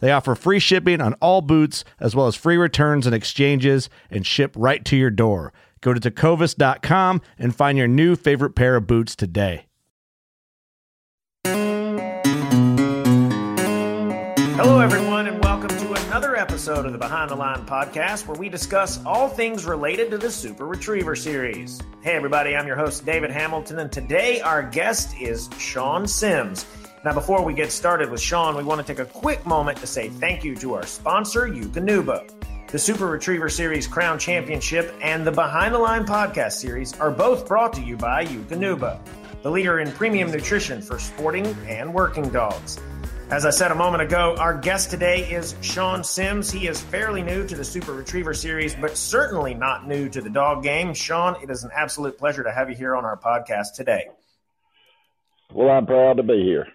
They offer free shipping on all boots, as well as free returns and exchanges, and ship right to your door. Go to tecovas.com and find your new favorite pair of boots today. Hello, everyone, and welcome to another episode of the Behind the Line podcast where we discuss all things related to the Super Retriever series. Hey, everybody, I'm your host, David Hamilton, and today our guest is Shawn Sims. Now, before we get started with Sean, we want to take a quick moment to say thank you to our sponsor, Eukanuba. The Super Retriever Series Crown Championship and the Behind the Line podcast series are both brought to you by Eukanuba, the leader in premium nutrition for sporting and working dogs. As I said a moment ago, our guest today is Sean Sims. He is fairly new to the Super Retriever series, but certainly not new to the dog game. Sean, it is an absolute pleasure to have you here on our podcast today. Well, I'm proud to be here.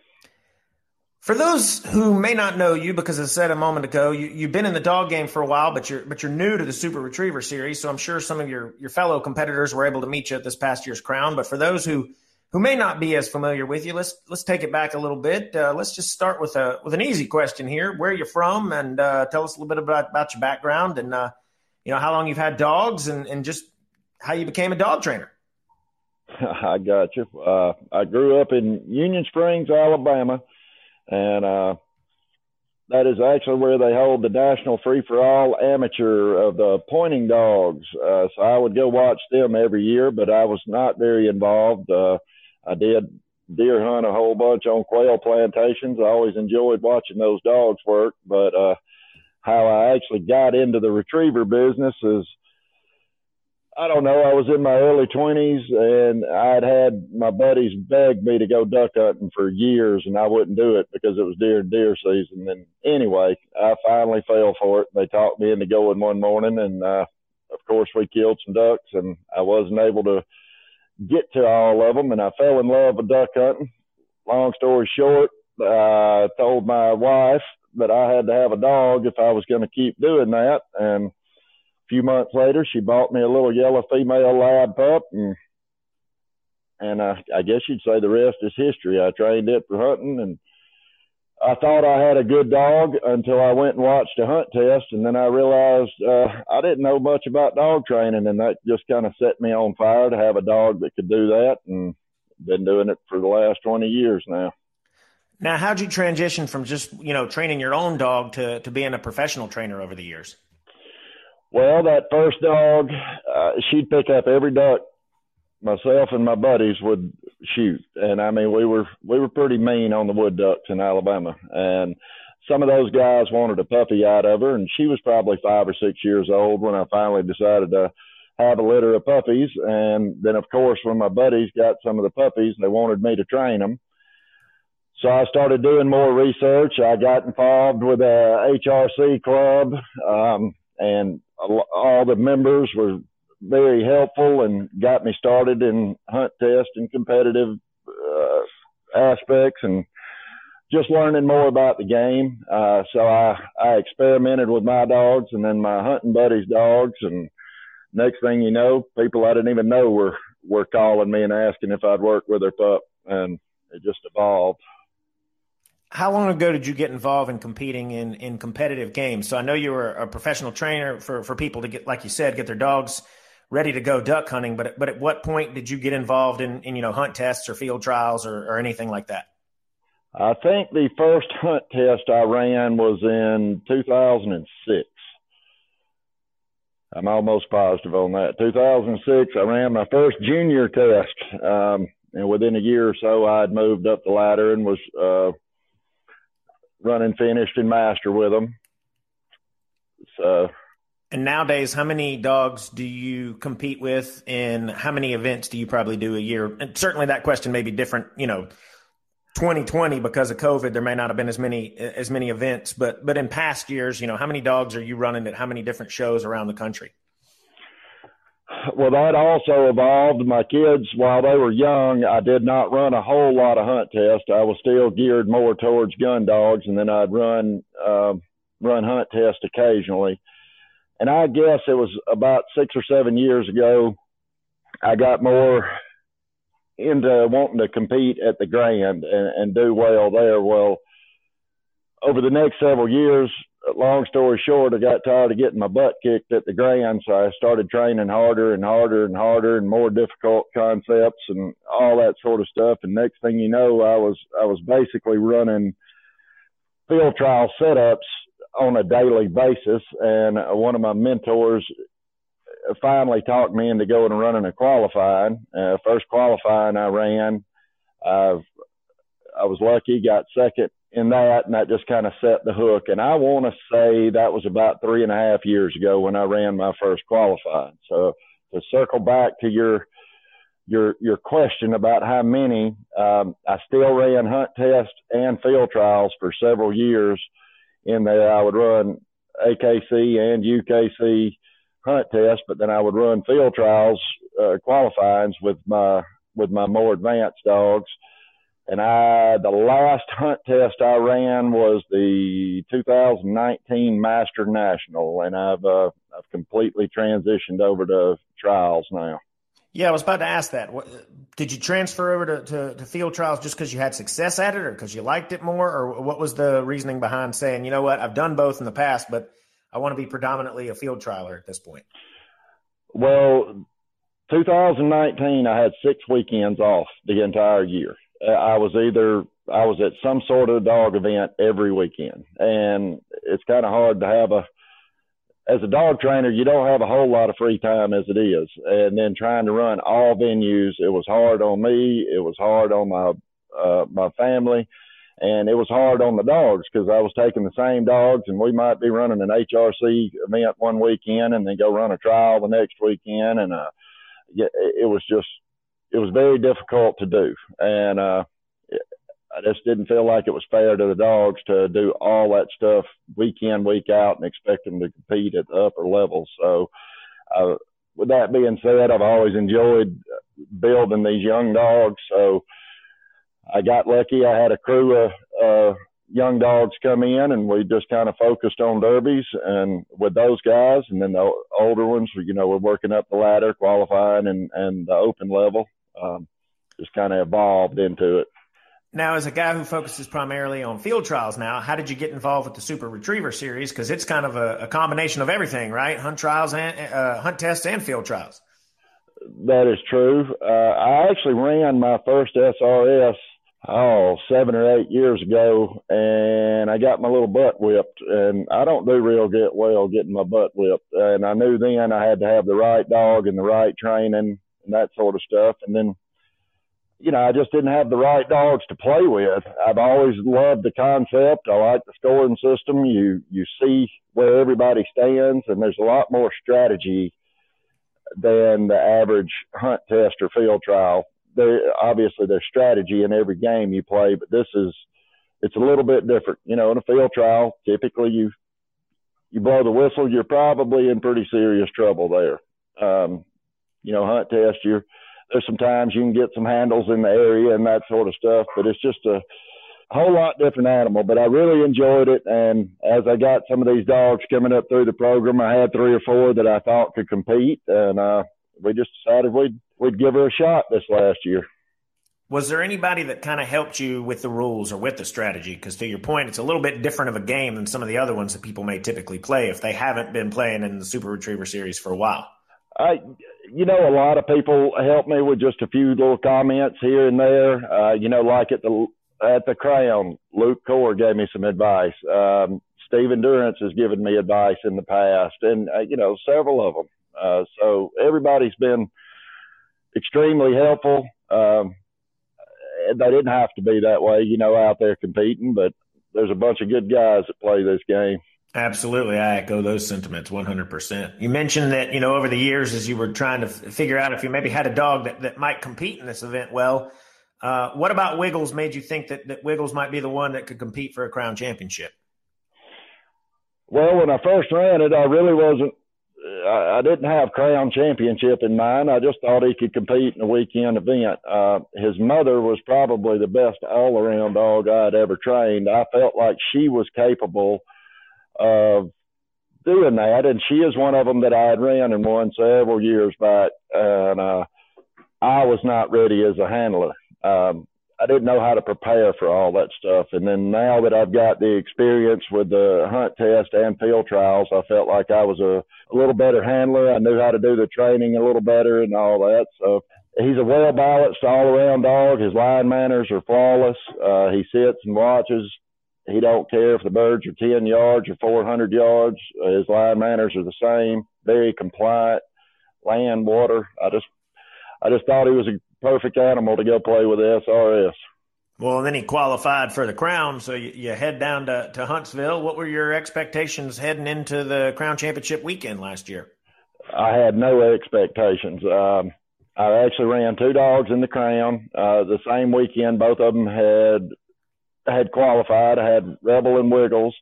For those who may not know you, because I said a moment ago, you, have been in the dog game for a while, but you're but you're new to the Super Retriever series. So I'm sure some of your your fellow competitors were able to meet you at this past year's crown. But for those who who may not be as familiar with you, let's let's take it back a little bit. Uh, let's just start with a with an easy question here. Where are you from, and uh, tell us a little bit about about your background, and uh, you know how long you've had dogs, and and just how you became a dog trainer. I got you. Uh, I grew up in Union Springs, Alabama and uh, that is actually where they hold the national free for all amateur of the pointing dogs. Uh, so I would go watch them every year, but I was not very involved. Uh, I did deer hunt a whole bunch on quail plantations. I always enjoyed watching those dogs work, but uh, how I actually got into the retriever business is I don't know. I was in my early 20s and I'd had my buddies beg me to go duck hunting for years and I wouldn't do it because it was deer deer season. And anyway, I finally fell for it. They talked me into going one morning and, uh, of course we killed some ducks and I wasn't able to get to all of them and I fell in love with duck hunting. Long story short, I told my wife that I had to have a dog if I was going to keep doing that. And, few months later, she bought me a little yellow female lab pup, and and uh, I guess you'd say the rest is history. I trained it for hunting, and I thought I had a good dog until I went and watched a hunt test, and then I realized uh, I didn't know much about dog training, and that just kind of set me on fire to have a dog that could do that, and been doing it for the last twenty years now. Now, how'd you transition from just you know training your own dog to to being a professional trainer over the years? Well, that first dog, uh, she'd pick up every duck. Myself and my buddies would shoot, and I mean, we were we were pretty mean on the wood ducks in Alabama, and some of those guys wanted a puppy out of her, and she was probably five or six years old when I finally decided to have a litter of puppies. And then, of course, when my buddies got some of the puppies, they wanted me to train them. So I started doing more research. I got involved with a HRC club, um, and all the members were very helpful and got me started in hunt test and competitive uh, aspects and just learning more about the game. Uh, so I, I experimented with my dogs and then my hunting buddies' dogs and next thing you know, people I didn't even know were were calling me and asking if I'd work with their pup, and it just evolved. How long ago did you get involved in competing in, in competitive games? So I know you were a professional trainer for, for people to get, like you said, get their dogs ready to go duck hunting. But but at what point did you get involved in, in you know hunt tests or field trials or, or anything like that? I think the first hunt test I ran was in 2006. I'm almost positive on that. 2006, I ran my first junior test, um, and within a year or so, I'd moved up the ladder and was uh, running finished and master with them. So. And nowadays, how many dogs do you compete with, and how many events do you probably do a year? And certainly, that question may be different. You know, 2020 because of COVID, there may not have been as many as many events. But but in past years, you know, how many dogs are you running at how many different shows around the country? Well, that also evolved. My kids, while they were young, I did not run a whole lot of hunt tests. I was still geared more towards gun dogs, and then I'd run uh, run hunt tests occasionally. And I guess it was about six or seven years ago, I got more into wanting to compete at the Grand and, and do well there. Well, over the next several years, long story short, I got tired of getting my butt kicked at the Grand, so I started training harder and harder and harder and more difficult concepts and all that sort of stuff. And next thing you know, I was I was basically running field trial setups on a daily basis. And one of my mentors finally talked me into going and running a qualifying. Uh, first qualifying I ran, I've, I was lucky, got second in that, and that just kind of set the hook. And I want to say that was about three and a half years ago when I ran my first qualifying. So to circle back to your your your question about how many, um, I still ran hunt tests and field trials for several years. In there, I would run AKC and UKC hunt tests, but then I would run field trials, uh, with my with my more advanced dogs. And I the last hunt test I ran was the 2019 Master National, and I've uh, I've completely transitioned over to trials now. Yeah, I was about to ask that. What, did you transfer over to, to, to field trials just because you had success at it, or because you liked it more, or what was the reasoning behind saying, you know what, I've done both in the past, but I want to be predominantly a field trialer at this point? Well, 2019, I had six weekends off the entire year. I was either I was at some sort of dog event every weekend, and it's kind of hard to have a as a dog trainer, you don't have a whole lot of free time as it is, and then trying to run all venues, it was hard on me. It was hard on my uh, my family, and it was hard on the dogs because I was taking the same dogs, and we might be running an HRC event one weekend and then go run a trial the next weekend, and uh, it was just it was very difficult to do, and uh, I just didn't feel like it was fair to the dogs to do all that stuff week in week out and expect them to compete at the upper levels. So, uh, with that being said, I've always enjoyed building these young dogs, so I got lucky. I had a crew of uh, young dogs come in, and we just kind of focused on derbies and with those guys, and then the older ones, you know, we're working up the ladder, qualifying and and the open level. Um, just kind of evolved into it. Now, as a guy who focuses primarily on field trials now, how did you get involved with the Super Retriever series? Because it's kind of a, a, combination of everything, right? Hunt trials and uh, hunt tests and field trials. That is true. Uh, I actually ran my first SRS oh seven or eight years ago, and I got my little butt whipped. And I don't do real get well getting my butt whipped. And I knew then I had to have the right dog and the right training and that sort of stuff. And then, you know, I just didn't have the right dogs to play with. I've always loved the concept. I like the scoring system. You you see where everybody stands, and there's a lot more strategy than the average hunt test or field trial there obviously there's strategy in every game you play, but this is it's a little bit different. You know, in a field trial, typically you you blow the whistle, you're probably in pretty serious trouble there. Um, you know, hunt test, you're there's sometimes you can get some handles in the area and that sort of stuff, but it's just a a whole lot different animal, but I really enjoyed it. And as I got some of these dogs coming up through the program, I had three or four that I thought could compete, and uh, we just decided we'd we'd give her a shot this last year. Was there anybody that kind of helped you with the rules or with the strategy? Because to your point, it's a little bit different of a game than some of the other ones that people may typically play if they haven't been playing in the Super Retriever Series for a while. I, you know, a lot of people help me with just a few little comments here and there. Uh, you know, like at the at the Crown, Luke Cord gave me some advice. Um, Stephen Durance has given me advice in the past, and uh, you know, several of them. Uh, so everybody's been extremely helpful. Um, they didn't have to be that way, you know, out there competing, but there's a bunch of good guys that play this game. Absolutely. I echo those sentiments 100%. You mentioned that, you know, over the years, as you were trying to f- figure out if you maybe had a dog that, that might compete in this event well, uh, what about Wiggles made you think that, that Wiggles might be the one that could compete for a crown championship? Well, when I first ran it, I really wasn't I, I didn't have crown championship in mind. I just thought he could compete in a weekend event. Uh, his mother was probably the best all around dog I'd ever trained. I felt like she was capable of doing that, and she is one of them that I had ran and won several years back, and uh, I was not ready as a handler. Um, I didn't know how to prepare for all that stuff. And then now that I've got the experience with the hunt test and field trials, I felt like I was a, a little better handler. I knew how to do the training a little better and all that. So he's a well balanced all around dog. His line manners are flawless. Uh, he sits and watches. He don't care if the birds are 10 yards or 400 yards. His line manners are the same. Very compliant. Land, water. I just, I just thought he was a perfect animal to go play with the SRS. Well, then he qualified for the crown, so you, you, head down to, to Huntsville. What were your expectations heading into the crown championship weekend last year? I had no expectations. Um, I actually ran two dogs in the crown. Uh, the same weekend, both of them had had qualified. I had Rebel and Wiggles,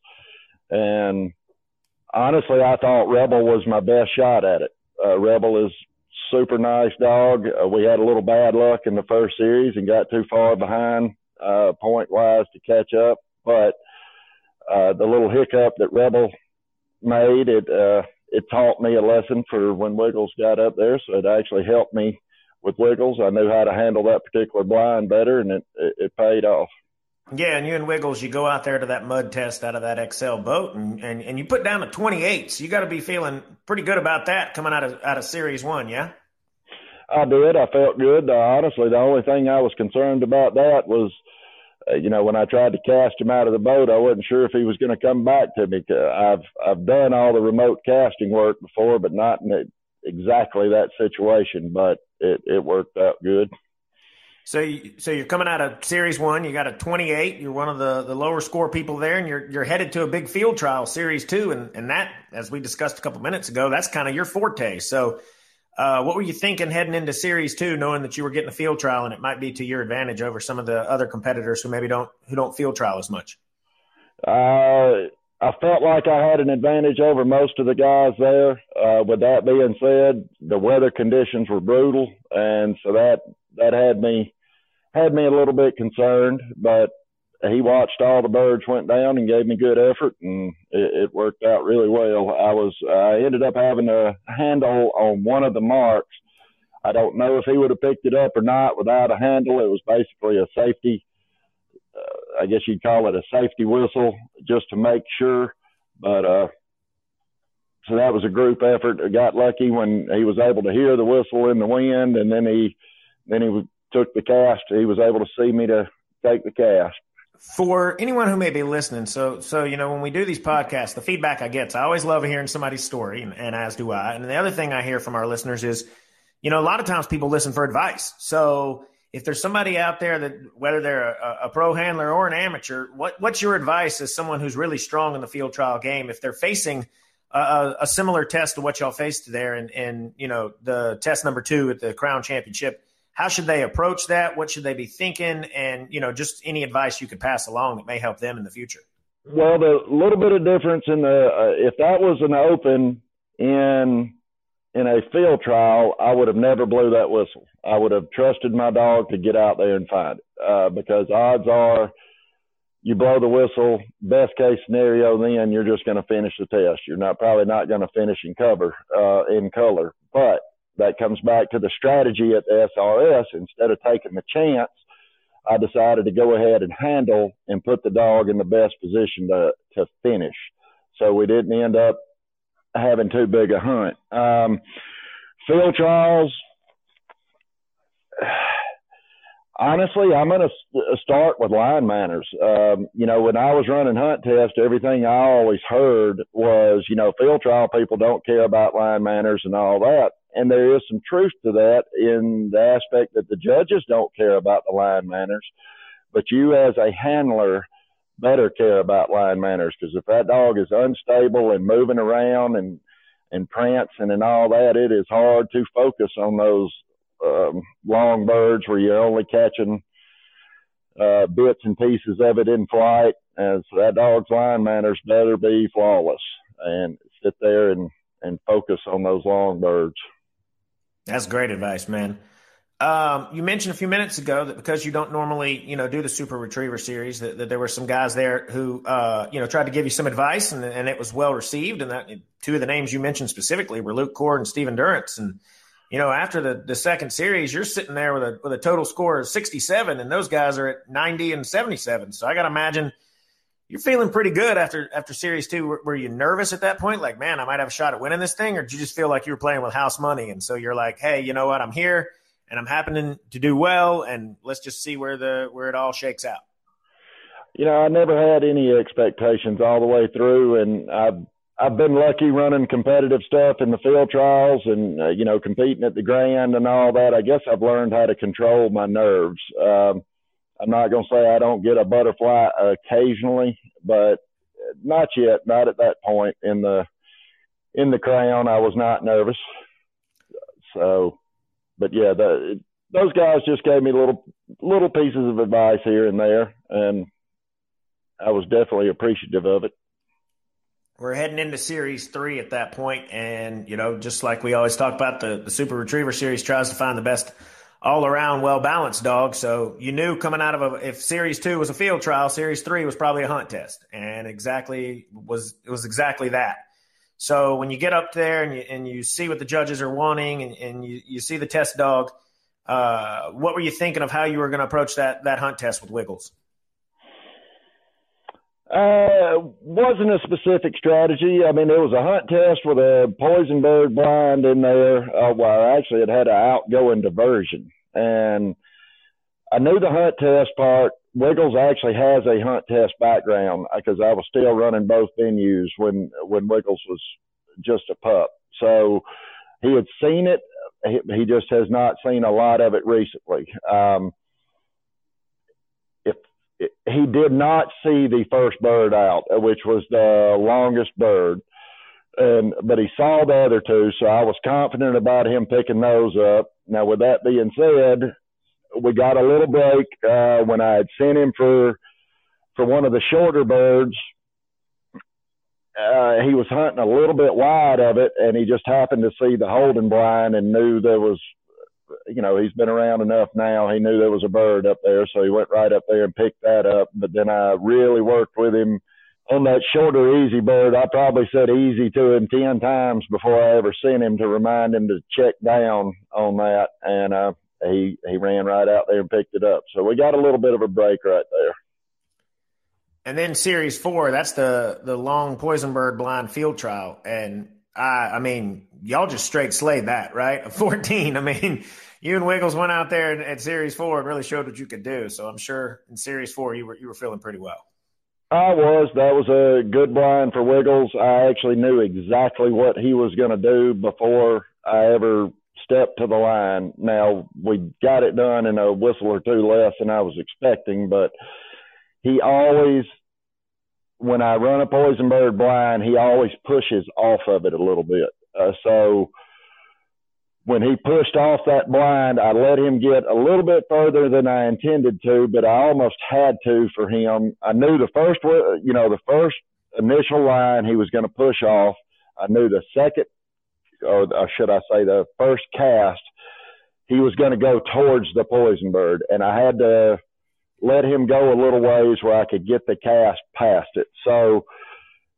and honestly, I thought Rebel was my best shot at it. Uh, Rebel is super nice dog. Uh, we had a little bad luck in the first series and got too far behind uh, point wise to catch up. But uh, the little hiccup that Rebel made, it uh, it taught me a lesson for when Wiggles got up there. So it actually helped me with Wiggles. I knew how to handle that particular blind better, and it it, it paid off. Yeah, and you and Wiggles, you go out there to that mud test out of that Excel boat, and and, and you put down a 28. So you got to be feeling pretty good about that coming out of out of Series One, yeah. I did. I felt good. Uh, honestly, the only thing I was concerned about that was, uh, you know, when I tried to cast him out of the boat, I wasn't sure if he was going to come back to me. I've I've done all the remote casting work before, but not in exactly that situation. But it it worked out good. So, you, so you're coming out of Series One. You got a 28. You're one of the, the lower score people there, and you're you're headed to a big field trial, Series Two, and and that, as we discussed a couple minutes ago, that's kind of your forte. So, uh, what were you thinking heading into Series Two, knowing that you were getting a field trial and it might be to your advantage over some of the other competitors who maybe don't who don't field trial as much? Uh, I felt like I had an advantage over most of the guys there. Uh, with that being said, the weather conditions were brutal, and so that that had me had me a little bit concerned. But he watched all the birds went down and gave me good effort, and it, it worked out really well. I was I ended up having a handle on one of the marks. I don't know if he would have picked it up or not without a handle. It was basically a safety, uh, I guess you'd call it a safety whistle, just to make sure. But uh, so that was a group effort. I got lucky when he was able to hear the whistle in the wind, and then he then he took the cast. He was able to see me to take the cast for anyone who may be listening, so so you know when we do these podcasts, the feedback I get, I always love hearing somebody's story, and, and, as do I. And the other thing I hear from our listeners is, you know, a lot of times people listen for advice. So if there's somebody out there that whether they're a, a pro handler or an amateur, what what's your advice as someone who's really strong in the field trial game if they're facing a, a similar test to what y'all faced there, and and you know the test number two at the Crown Championship? How should they approach that? What should they be thinking? And, you know, just any advice you could pass along that may help them in the future. Well, the little bit of difference in the, uh, if that was an open in, in a field trial, I would have never blew that whistle. I would have trusted my dog to get out there and find it, uh, because odds are you blow the whistle. Best case scenario, then you're just going to finish the test. You're not probably not going to finish in cover uh, in color, but that comes back to the strategy at the SRS. Instead of taking the chance, I decided to go ahead and handle and put the dog in the best position to to finish. So we didn't end up having too big a hunt. Um, field trials honestly, I'm going to uh, start with line manners. Um, you know, when I was running hunt tests, everything I always heard was, you know, field trial people don't care about line manners and all that. And there is some truth to that in the aspect that the judges don't care about the line manners, but you as a handler better care about line manners because if that dog is unstable and moving around and and prancing and all that, it is hard to focus on those um, long birds where you're only catching uh, bits and pieces of it in flight. As that dog's line manners better be flawless and sit there and, and focus on those long birds. That's great advice, man. Um, you mentioned a few minutes ago that because you don't normally, you know, do the Super Retriever series, that, that there were some guys there who, uh, you know, tried to give you some advice, and, and it was well received. And that two of the names you mentioned specifically were Luke Cord and Stephen Durrance. And you know, after the, the second series, you're sitting there with a with a total score of 67, and those guys are at 90 and 77. So I got to imagine you're feeling pretty good after after series two. Were, were, you nervous at that point? Like, man, I might have a shot at winning this thing, or did you just feel like you were playing with house money, and so you're like, hey, you know what? I'm here, and I'm happening to do well, and let's just see where the where it all shakes out. You know, I never had any expectations all the way through, and I've I've been lucky running competitive stuff in the field trials and uh, you know competing at the grand and all that. I guess I've learned how to control my nerves. Um, I'm not going to say I don't get a butterfly occasionally, but not yet. Not at that point in the in the crown. I was not nervous. So, but yeah, the, those guys just gave me little little pieces of advice here and there, and I was definitely appreciative of it we're heading into series three at that point, and you know, just like we always talk about, the the Super Retriever series tries to find the best all around well balanced dog. So you knew coming out of a if series two was a field trial, series three was probably a hunt test, and exactly was it was exactly that. So when you get up there and you and you see what the judges are wanting, and, and you you see the test dog, uh, what were you thinking of how you were going to approach that that hunt test with Wiggles? Uh, wasn't a specific strategy. I mean, it was a hunt test with a poison bird blind in there. Uh, well, actually, it had an outgoing diversion, and I knew the hunt test part. Wiggles actually has a hunt test background because I was still running both venues when when Wiggles was just a pup. So he had seen it. He, he just has not seen a lot of it recently. Um, he did not see the first bird out, which was the longest bird. And but he saw the other two, so I was confident about him picking those up. Now, with that being said, we got a little break uh, when I had sent him for for one of the shorter birds. Uh, he was hunting a little bit wide of it, and he just happened to see the holding blind and knew there was you know, he's been around enough now. He knew there was a bird up there, so he went right up there and picked that up. But then I really worked with him on that shorter easy bird. I probably said easy to him 10 times before I ever sent him to remind him to check down on that. And, uh, he, he ran right out there and picked it up. So we got a little bit of a break right there. And then series four, that's the, the long poison bird blind field trial. And I, I mean, y'all just straight slayed that, right? 14. I mean, you and Wiggles went out there at Series Four and really showed what you could do. So I'm sure in Series Four you were you were feeling pretty well. I was. That was a good blind for Wiggles. I actually knew exactly what he was going to do before I ever stepped to the line. Now we got it done in a whistle or two less than I was expecting, but he always when I run a poison bird blind, he always pushes off of it a little bit. Uh, so when he pushed off that blind, I let him get a little bit further than I intended to, but I almost had to for him. I knew the first, you know, the first initial line he was going to push off. I knew the second, or should I say, the first cast, he was going to go towards the poison bird, and I had to let him go a little ways where I could get the cast past it. So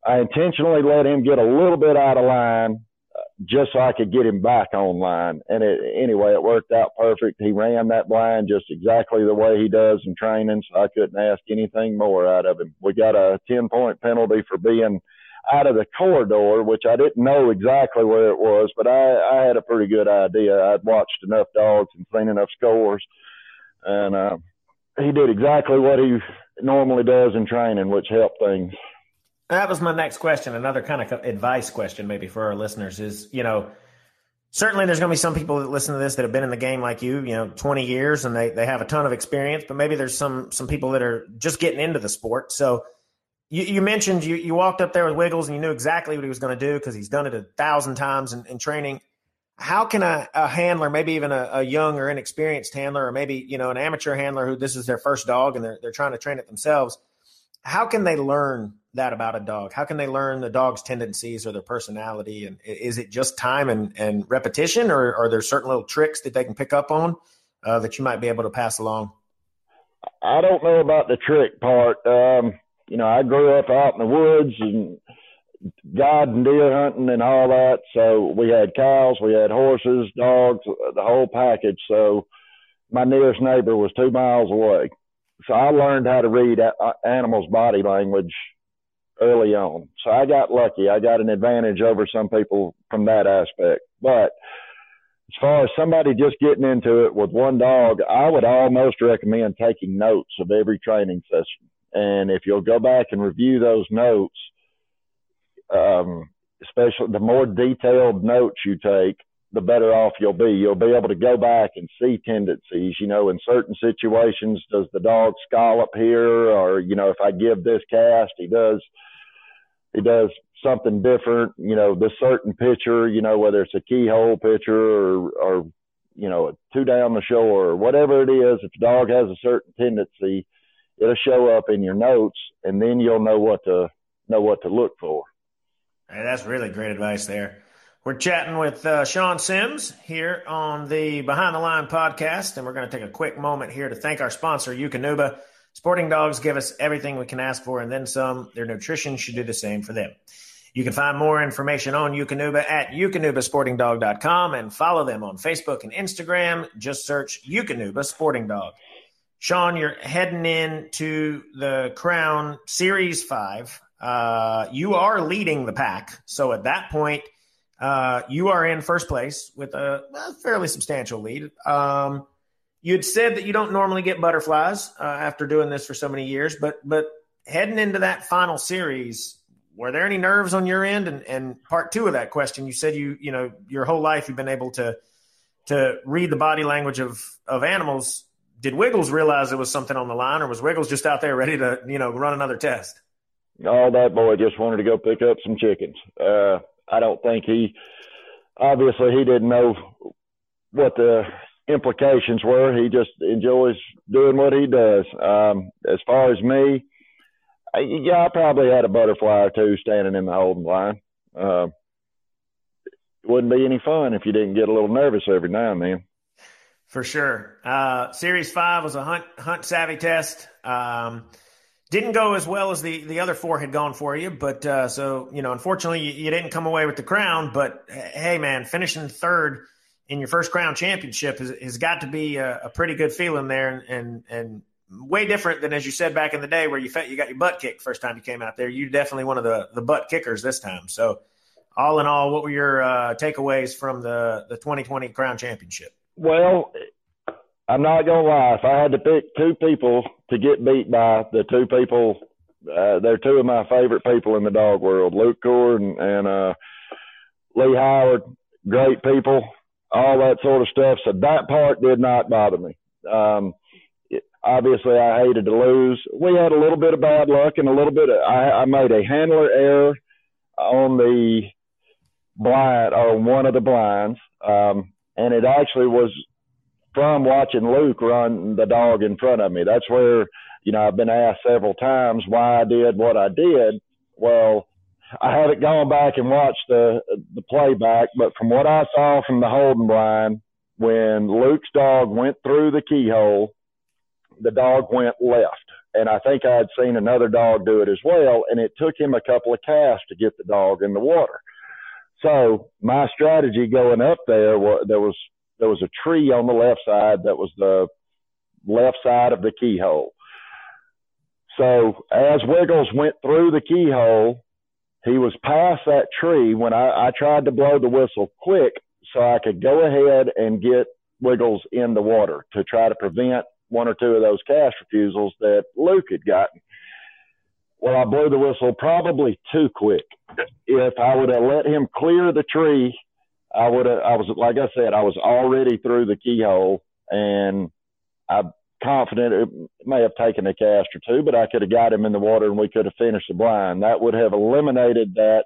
I intentionally let him get a little bit out of line uh, just so I could get him back on line. And it, anyway, it worked out perfect. He ran that blind just exactly the way he does in training. So I couldn't ask anything more out of him. We got a 10 point penalty for being out of the corridor, which I didn't know exactly where it was, but I, I had a pretty good idea. I'd watched enough dogs and seen enough scores. And, uh, he did exactly what he normally does in training, which helped things. That was my next question. Another kind of advice question, maybe for our listeners, is you know, certainly there's going to be some people that listen to this that have been in the game like you, you know, 20 years, and they they have a ton of experience. But maybe there's some some people that are just getting into the sport. So you, you mentioned you you walked up there with Wiggles and you knew exactly what he was going to do because he's done it a thousand times in, in training how can a, a handler, maybe even a, a, young or inexperienced handler, or maybe you know an amateur handler who this is their first dog and they're they're trying to train it themselves, how can they learn that about a dog? How can they learn the dog's tendencies or their personality? And is it just time and, and repetition, or are there certain little tricks that they can pick up on uh, that you might be able to pass along? I don't know about the trick part. Um, you know, I grew up out in the woods and guide and deer hunting and all that. So we had cows, we had horses, dogs, the whole package. So my nearest neighbor was two miles away. So I learned how to read animals' body language early on. So I got lucky. I got an advantage over some people from that aspect. But as far as somebody just getting into it with one dog, I would almost recommend taking notes of every training session. And if you'll go back and review those notes, um, especially the more detailed notes you take, the better off you'll be. You'll be able to go back and see tendencies. You know, in certain situations, does the dog scallop here, or you know, if I give this cast, he does he does something different. You know, this certain picture, you know, whether it's a keyhole picture or or you know, two down the shore or whatever it is. If the dog has a certain tendency, it'll show up in your notes, and then you'll know what to know what to look for. Hey, that's really great advice there. We're chatting with uh, Shawn Sims here on the Behind the Line podcast, and we're going to take a quick moment here to thank our sponsor, Eukanuba. Sporting dogs give us everything we can ask for and then some. Their nutrition should do the same for them. You can find more information on Eukanuba at eukanubasportingdog.com and follow them on Facebook and Instagram. Just search Eukanuba Sporting Dog. Sean, you're heading in to the Crown Series 5 uh, you are leading the pack. So at that point, uh, you are in first place with a, a fairly substantial lead. Um, you'd said that you don't normally get butterflies uh, after doing this for so many years, but but heading into that final series, were there any nerves on your end? And, and part two of that question, you said you you know your whole life you've been able to to read the body language of of animals. Did Wiggles realize there was something on the line, or was Wiggles just out there ready to you know run another test? All that boy just wanted to go pick up some chickens. Uh, I don't think he, obviously, he didn't know what the implications were. He just enjoys doing what he does. Um, as far as me, I, yeah, I probably had a butterfly or two standing in the holding line. Uh, it wouldn't be any fun if you didn't get a little nervous every now and then. For sure. Uh, series five was a hunt hunt savvy test. Um, didn't go as well as the, the other four had gone for you, but uh, so you know, unfortunately, you, you, didn't come away with the crown. But hey, man, finishing third in your first crown championship has, has got to be a, a, pretty good feeling there, and, and and way different than as you said back in the day where you felt you got your butt kicked first time you came out there. You're definitely one of the the butt kickers this time. So, all in all, what were your uh, takeaways from the the 2020 crown championship? Well, I'm not gonna lie. If I had to pick two people to get beat by, the two people, uh, they're two of my favorite people in the dog world, Luke Cord and, and uh, Lee Howard. Great people, all that sort of stuff. So that part did not bother me. Um, obviously, I hated to lose. We had a little bit of bad luck and a little bit. Of, I, I made a handler error on the blind or one of the blinds, um, and it actually was from watching Luke run the dog in front of me. That's where, you know, I've been asked several times why I did what I did. Well, I haven't gone back and watched the the playback, but from what I saw from the holding blind, when Luke's dog went through the keyhole, the dog went left. And I think I had seen another dog do it as well. And it took him a couple of casts to get the dog in the water. So my strategy going up there there was there was a tree on the left side that was the left side of the keyhole. So as Wiggles went through the keyhole, he was past that tree when I, I tried to blow the whistle quick so I could go ahead and get Wiggles in the water to try to prevent one or two of those cast refusals that Luke had gotten. Well, I blew the whistle probably too quick. If I would have let him clear the tree, I would have, I was, like I said, I was already through the keyhole and I'm confident it may have taken a cast or two, but I could have got him in the water and we could have finished the blind. That would have eliminated that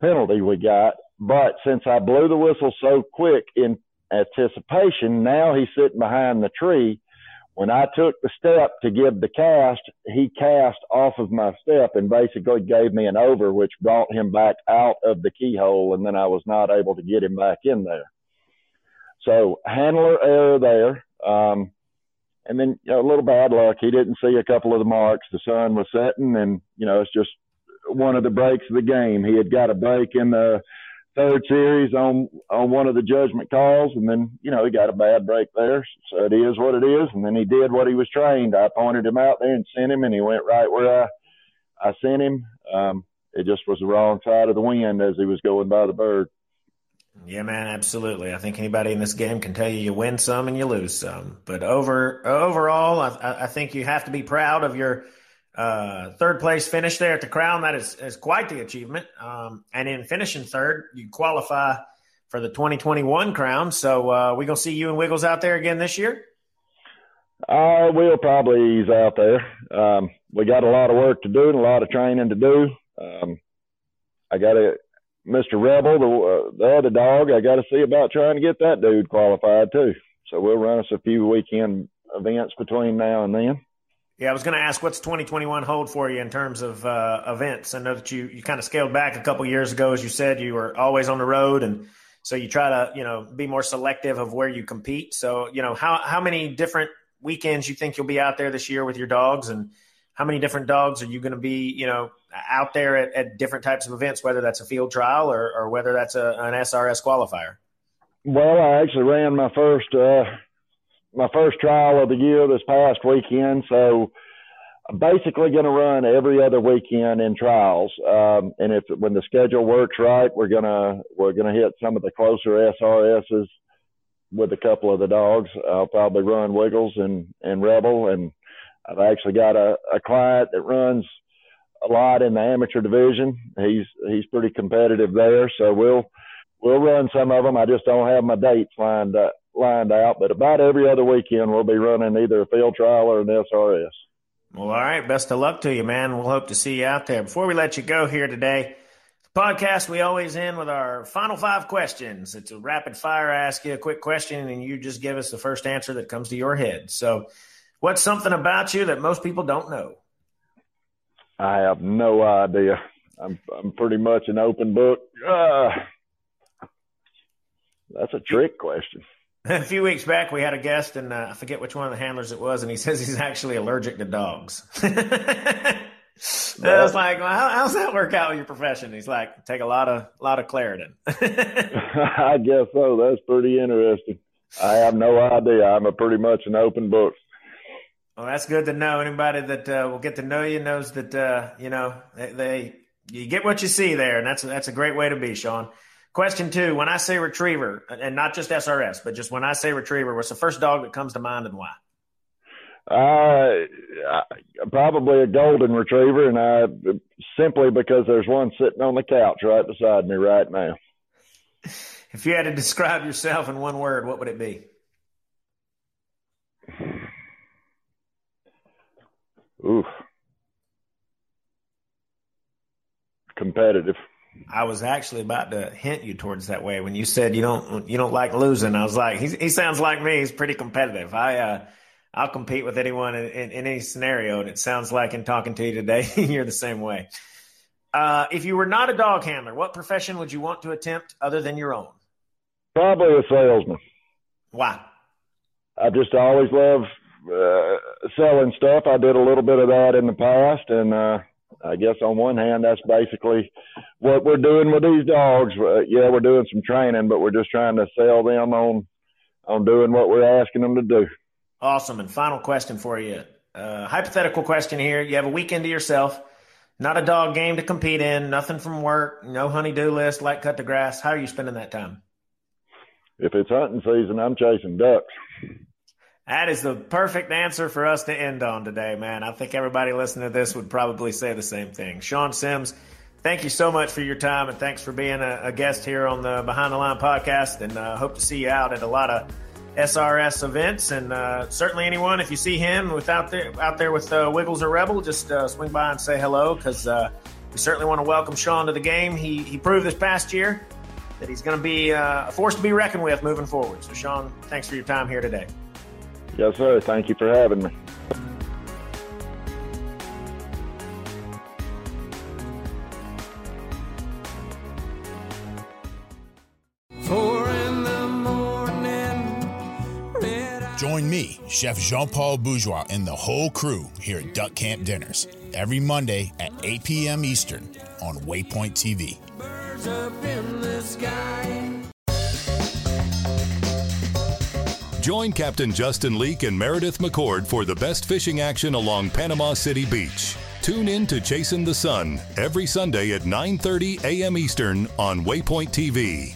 penalty we got. But since I blew the whistle so quick in anticipation, now he's sitting behind the tree. When I took the step to give the cast, he cast off of my step and basically gave me an over, which brought him back out of the keyhole, and then I was not able to get him back in there. So handler error there. Um, and then you know, a little bad luck. He didn't see a couple of the marks. The sun was setting, and you know it's just one of the breaks of the game. He had got a break in the third series on on one of the judgment calls, and then you know he got a bad break there. So it is what it is. And then he did what he was trained. I pointed him out there and sent him, and he went right where I I sent him. Um, it just was the wrong side of the wind as he was going by the bird. Yeah, man, absolutely. I think anybody in this game can tell you you win some and you lose some. But over overall, I, I think you have to be proud of your uh, third place finish there at the Crown. That is, is quite the achievement. Um, and in finishing third, you qualify for the 2021 Crown. So uh, we gonna see you and Wiggles out there again this year. Uh, we'll probably ease out there. Um, we got a lot of work to do and a lot of training to do. Um, I got to Mr. Rebel, the, uh, the other dog, I got to see about trying to get that dude qualified too. So we'll run us a few weekend events between now and then. Yeah, I was going to ask what's 2021 hold for you in terms of uh, events. I know that you you kind of scaled back a couple years ago, as you said, you were always on the road, and so you try to you know be more selective of where you compete. So you know how how many different weekends you think you'll be out there this year with your dogs, and how many different dogs are you going to be you know out there at, at, different types of events, whether that's a field trial or, or whether that's a, an SRS qualifier? Well, I actually ran my first uh, my first trial of the year this past weekend, so I'm basically going to run every other weekend in trials. Um, and if when the schedule works right, we're gonna we're gonna hit some of the closer SRSs with a couple of the dogs. I'll probably run Wiggles and and Rebel, and I've actually got a, a client that runs a lot in the amateur division. He's he's pretty competitive there, so we'll we'll run some of them. I just don't have my dates lined up, lined out, but about every other weekend we'll be running either a field trial or an SRS. Well, all right. Best of luck to you, man. We'll hope to see you out there. Before we let you go here today, the podcast we always end with our final five questions. It's a rapid fire. I ask you a quick question, and you just give us the first answer that comes to your head. So, what's something about you that most people don't know? I have no idea. I'm I'm pretty much an open book. Uh, that's a trick question. A few weeks back, we had a guest, and uh, I forget which one of the handlers it was, and he says he's actually allergic to dogs. I was like, well, how, how's that work out with your profession? He's like, take a lot of lot of Claritin. I guess so. That's pretty interesting. I have no idea. I'm a pretty much an open book. Well, that's good to know. Anybody that uh, will get to know you knows that uh, you know they, they, you get what you see there, and that's that's a great way to be, Sean. Question two: When I say retriever, and not just SRS, but just when I say retriever, what's the first dog that comes to mind, and why? Uh, probably a golden retriever, and I simply because there's one sitting on the couch right beside me right now. If you had to describe yourself in one word, what would it be? Oof. Competitive. I was actually about to hint you towards that way when you said you don't you don't like losing. I was like, he, he sounds like me. He's pretty competitive. I uh, I'll compete with anyone in, in, in, any scenario, and it sounds like in talking to you today, you're the same way. Uh, if you were not a dog handler, what profession would you want to attempt other than your own? Probably a salesman. Why? I just always love uh, selling stuff. I did a little bit of that in the past, and uh, I guess on one hand, that's basically what we're doing with these dogs. Uh, yeah, we're doing some training, but we're just trying to sell them on on doing what we're asking them to do. Awesome. And final question for you. Uh, hypothetical question here. You have a weekend to yourself, not a dog game to compete in, nothing from work, no honey-do list, like cut the grass. How are you spending that time? If it's hunting season, I'm chasing ducks. That is the perfect answer for us to end on today, man. I think everybody listening to this would probably say the same thing. Sean Sims, thank you so much for your time and thanks for being a, a guest here on the Behind the Line podcast. And uh, hope to see you out at a lot of SRS events. And uh, certainly anyone, if you see him without there, out there with uh, Wiggles or Rebel, just uh, swing by and say hello because uh, we certainly want to welcome Sean to the game. He, he proved this past year that he's going to be uh, a force to be reckoned with moving forward. So, Sean, thanks for your time here today. Yes, sir. Thank you for having me. Join me, Chef Jean Paul Bourgeois, and the whole crew here at Duck Camp Dinners every Monday at 8 p.m. Eastern on Waypoint TV. Join Captain Justin Leake and Meredith McCord for the best fishing action along Panama City Beach. Tune in to Chasing the Sun every Sunday at 9:30 a.m. Eastern on Waypoint TV.